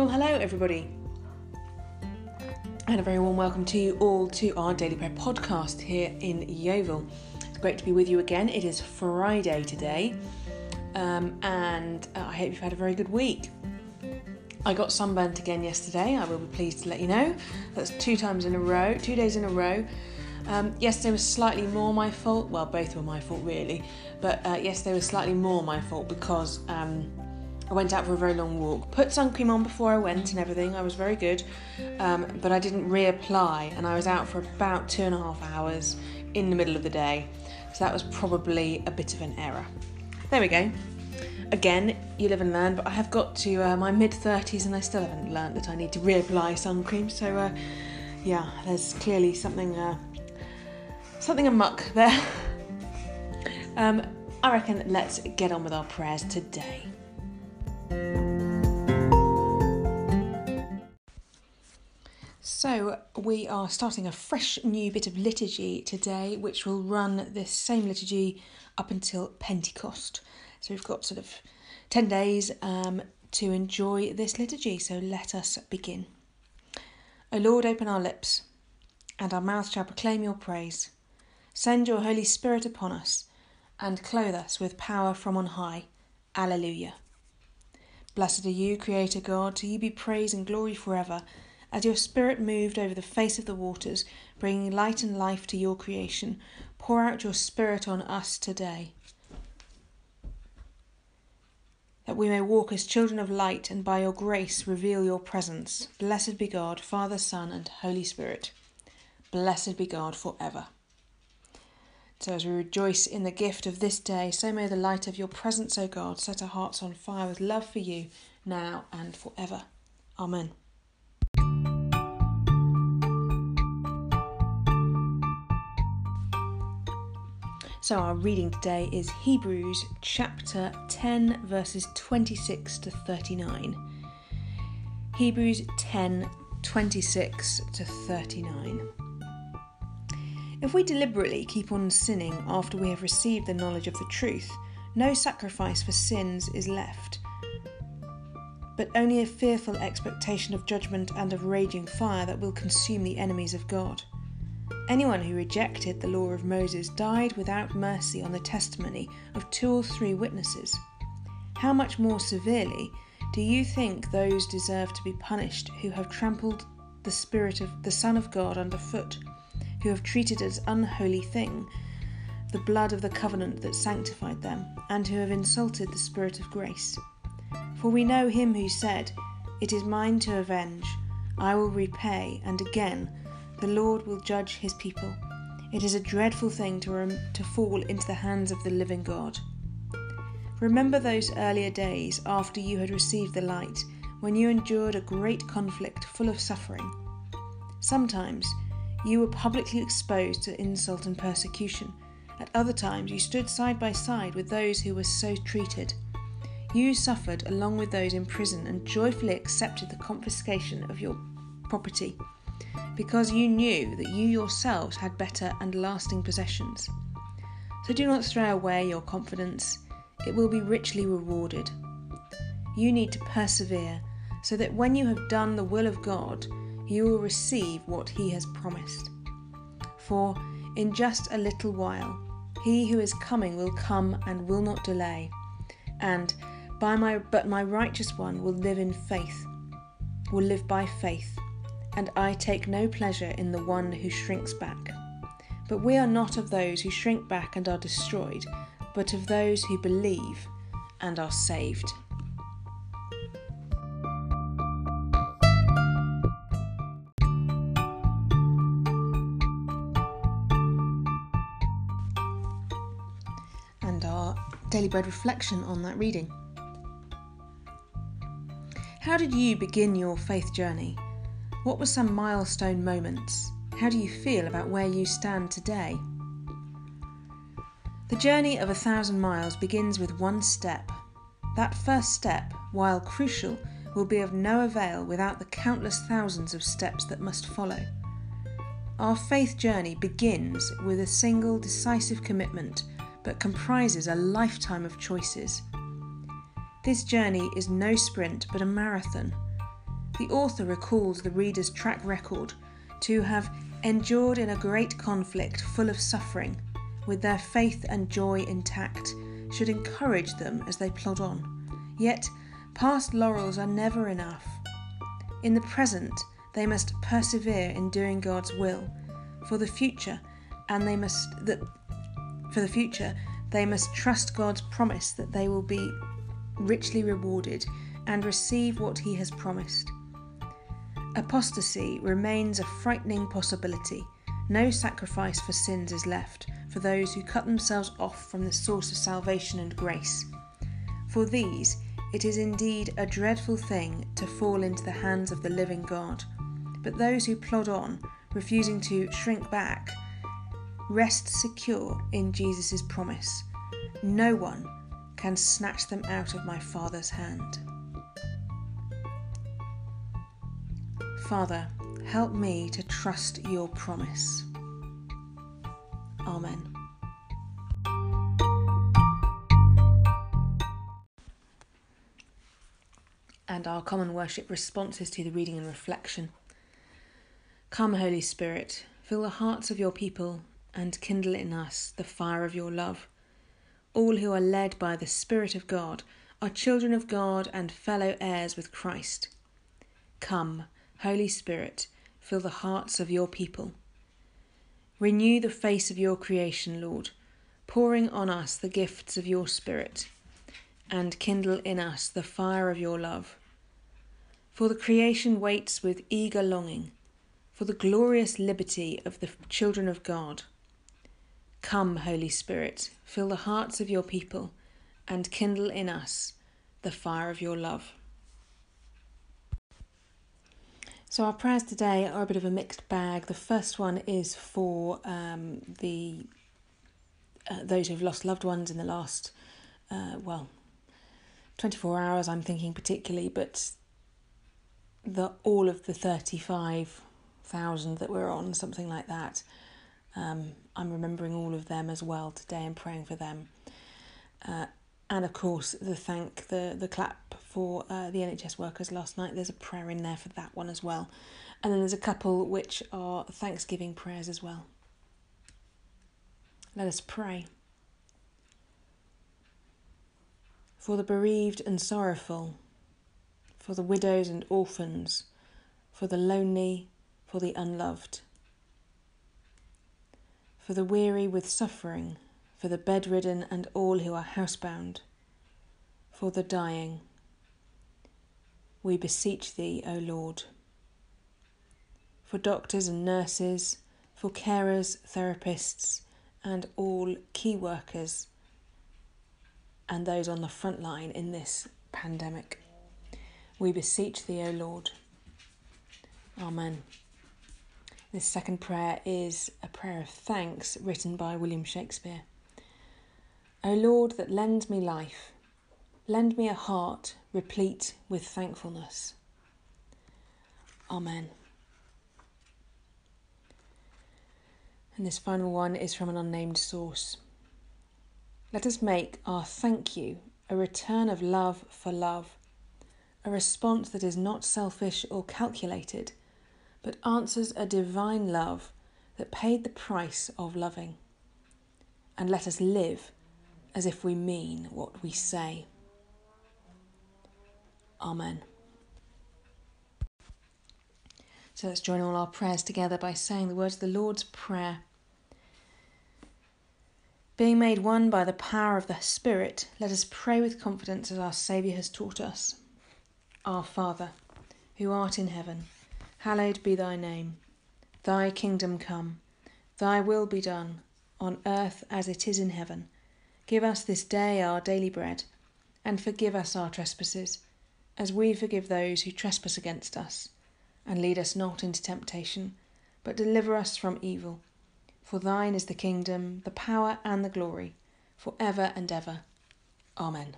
Well, hello everybody, and a very warm welcome to you all to our Daily Prayer podcast here in Yeovil. It's great to be with you again. It is Friday today, um, and uh, I hope you've had a very good week. I got sunburnt again yesterday, I will be pleased to let you know. That's two times in a row, two days in a row. Um, yesterday was slightly more my fault, well, both were my fault really, but uh, yesterday was slightly more my fault because. Um, I went out for a very long walk, put sun cream on before I went and everything. I was very good, um, but I didn't reapply, and I was out for about two and a half hours in the middle of the day. So that was probably a bit of an error. There we go. Again, you live and learn, but I have got to uh, my mid 30s and I still haven't learned that I need to reapply sun cream. So, uh, yeah, there's clearly something uh, something amuck there. um, I reckon let's get on with our prayers today. So, we are starting a fresh new bit of liturgy today, which will run this same liturgy up until Pentecost. So, we've got sort of 10 days um, to enjoy this liturgy. So, let us begin. O Lord, open our lips, and our mouth shall proclaim your praise. Send your Holy Spirit upon us, and clothe us with power from on high. Alleluia. Blessed are you, Creator God, to you be praise and glory forever as your Spirit moved over the face of the waters, bringing light and life to your creation, pour out your Spirit on us today. That we may walk as children of light and by your grace reveal your presence. Blessed be God, Father, Son, and Holy Spirit. Blessed be God forever. So, as we rejoice in the gift of this day, so may the light of your presence, O God, set our hearts on fire with love for you now and forever. Amen. So, our reading today is Hebrews chapter 10, verses 26 to 39. Hebrews 10, 26 to 39. If we deliberately keep on sinning after we have received the knowledge of the truth, no sacrifice for sins is left, but only a fearful expectation of judgment and of raging fire that will consume the enemies of God. Anyone who rejected the law of Moses died without mercy on the testimony of two or three witnesses. How much more severely do you think those deserve to be punished who have trampled the Spirit of the Son of God underfoot, who have treated as unholy thing the blood of the covenant that sanctified them, and who have insulted the Spirit of grace? For we know him who said, It is mine to avenge, I will repay, and again, the Lord will judge his people. It is a dreadful thing to, rem- to fall into the hands of the living God. Remember those earlier days after you had received the light, when you endured a great conflict full of suffering. Sometimes you were publicly exposed to insult and persecution. At other times, you stood side by side with those who were so treated. You suffered along with those in prison and joyfully accepted the confiscation of your property because you knew that you yourselves had better and lasting possessions. So do not throw away your confidence, it will be richly rewarded. You need to persevere so that when you have done the will of God, you will receive what He has promised. For in just a little while, He who is coming will come and will not delay, and by my but my righteous one will live in faith, will live by faith and I take no pleasure in the one who shrinks back. But we are not of those who shrink back and are destroyed, but of those who believe and are saved. And our daily bread reflection on that reading. How did you begin your faith journey? What were some milestone moments? How do you feel about where you stand today? The journey of a thousand miles begins with one step. That first step, while crucial, will be of no avail without the countless thousands of steps that must follow. Our faith journey begins with a single decisive commitment, but comprises a lifetime of choices. This journey is no sprint but a marathon the author recalls the reader's track record to have endured in a great conflict full of suffering, with their faith and joy intact, should encourage them as they plod on. Yet, past laurels are never enough. In the present, they must persevere in doing God's will. For the future, and they must that for the future, they must trust God's promise that they will be richly rewarded and receive what he has promised. Apostasy remains a frightening possibility. No sacrifice for sins is left for those who cut themselves off from the source of salvation and grace. For these, it is indeed a dreadful thing to fall into the hands of the living God. But those who plod on, refusing to shrink back, rest secure in Jesus' promise. No one can snatch them out of my Father's hand. Father, help me to trust your promise. Amen. And our common worship responses to the reading and reflection. Come, Holy Spirit, fill the hearts of your people and kindle in us the fire of your love. All who are led by the Spirit of God are children of God and fellow heirs with Christ. Come, Holy Spirit, fill the hearts of your people. Renew the face of your creation, Lord, pouring on us the gifts of your Spirit, and kindle in us the fire of your love. For the creation waits with eager longing for the glorious liberty of the children of God. Come, Holy Spirit, fill the hearts of your people, and kindle in us the fire of your love. So, our prayers today are a bit of a mixed bag. The first one is for um, the uh, those who've lost loved ones in the last, uh, well, 24 hours, I'm thinking particularly, but the all of the 35,000 that we're on, something like that. Um, I'm remembering all of them as well today and praying for them. Uh, and of course, the thank, the, the clap for uh, the NHS workers last night. There's a prayer in there for that one as well. And then there's a couple which are Thanksgiving prayers as well. Let us pray. For the bereaved and sorrowful, for the widows and orphans, for the lonely, for the unloved, for the weary with suffering, for the bedridden and all who are housebound, for the dying we beseech thee, O Lord. For doctors and nurses, for carers, therapists, and all key workers and those on the front line in this pandemic. We beseech thee, O Lord. Amen. This second prayer is a prayer of thanks written by William Shakespeare. O Lord, that lends me life Lend me a heart replete with thankfulness. Amen. And this final one is from an unnamed source. Let us make our thank you a return of love for love, a response that is not selfish or calculated, but answers a divine love that paid the price of loving. And let us live as if we mean what we say. Amen. So let's join all our prayers together by saying the words of the Lord's Prayer. Being made one by the power of the Spirit, let us pray with confidence as our Saviour has taught us. Our Father, who art in heaven, hallowed be thy name. Thy kingdom come, thy will be done, on earth as it is in heaven. Give us this day our daily bread, and forgive us our trespasses as we forgive those who trespass against us. And lead us not into temptation, but deliver us from evil. For thine is the kingdom, the power, and the glory, for ever and ever. Amen.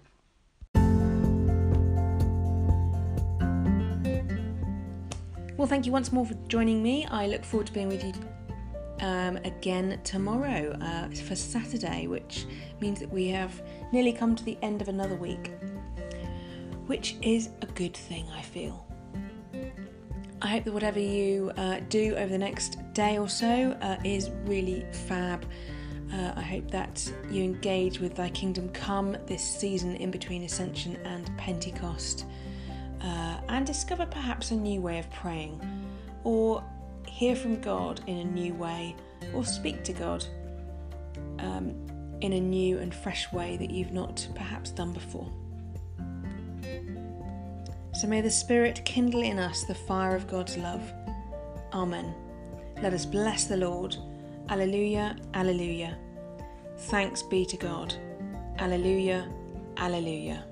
Well, thank you once more for joining me. I look forward to being with you um, again tomorrow uh, for Saturday, which means that we have nearly come to the end of another week which is a good thing, I feel. I hope that whatever you uh, do over the next day or so uh, is really fab. Uh, I hope that you engage with Thy Kingdom Come this season in between Ascension and Pentecost uh, and discover perhaps a new way of praying, or hear from God in a new way, or speak to God um, in a new and fresh way that you've not perhaps done before. So may the Spirit kindle in us the fire of God's love. Amen. Let us bless the Lord. Alleluia, Alleluia. Thanks be to God. Alleluia, Alleluia.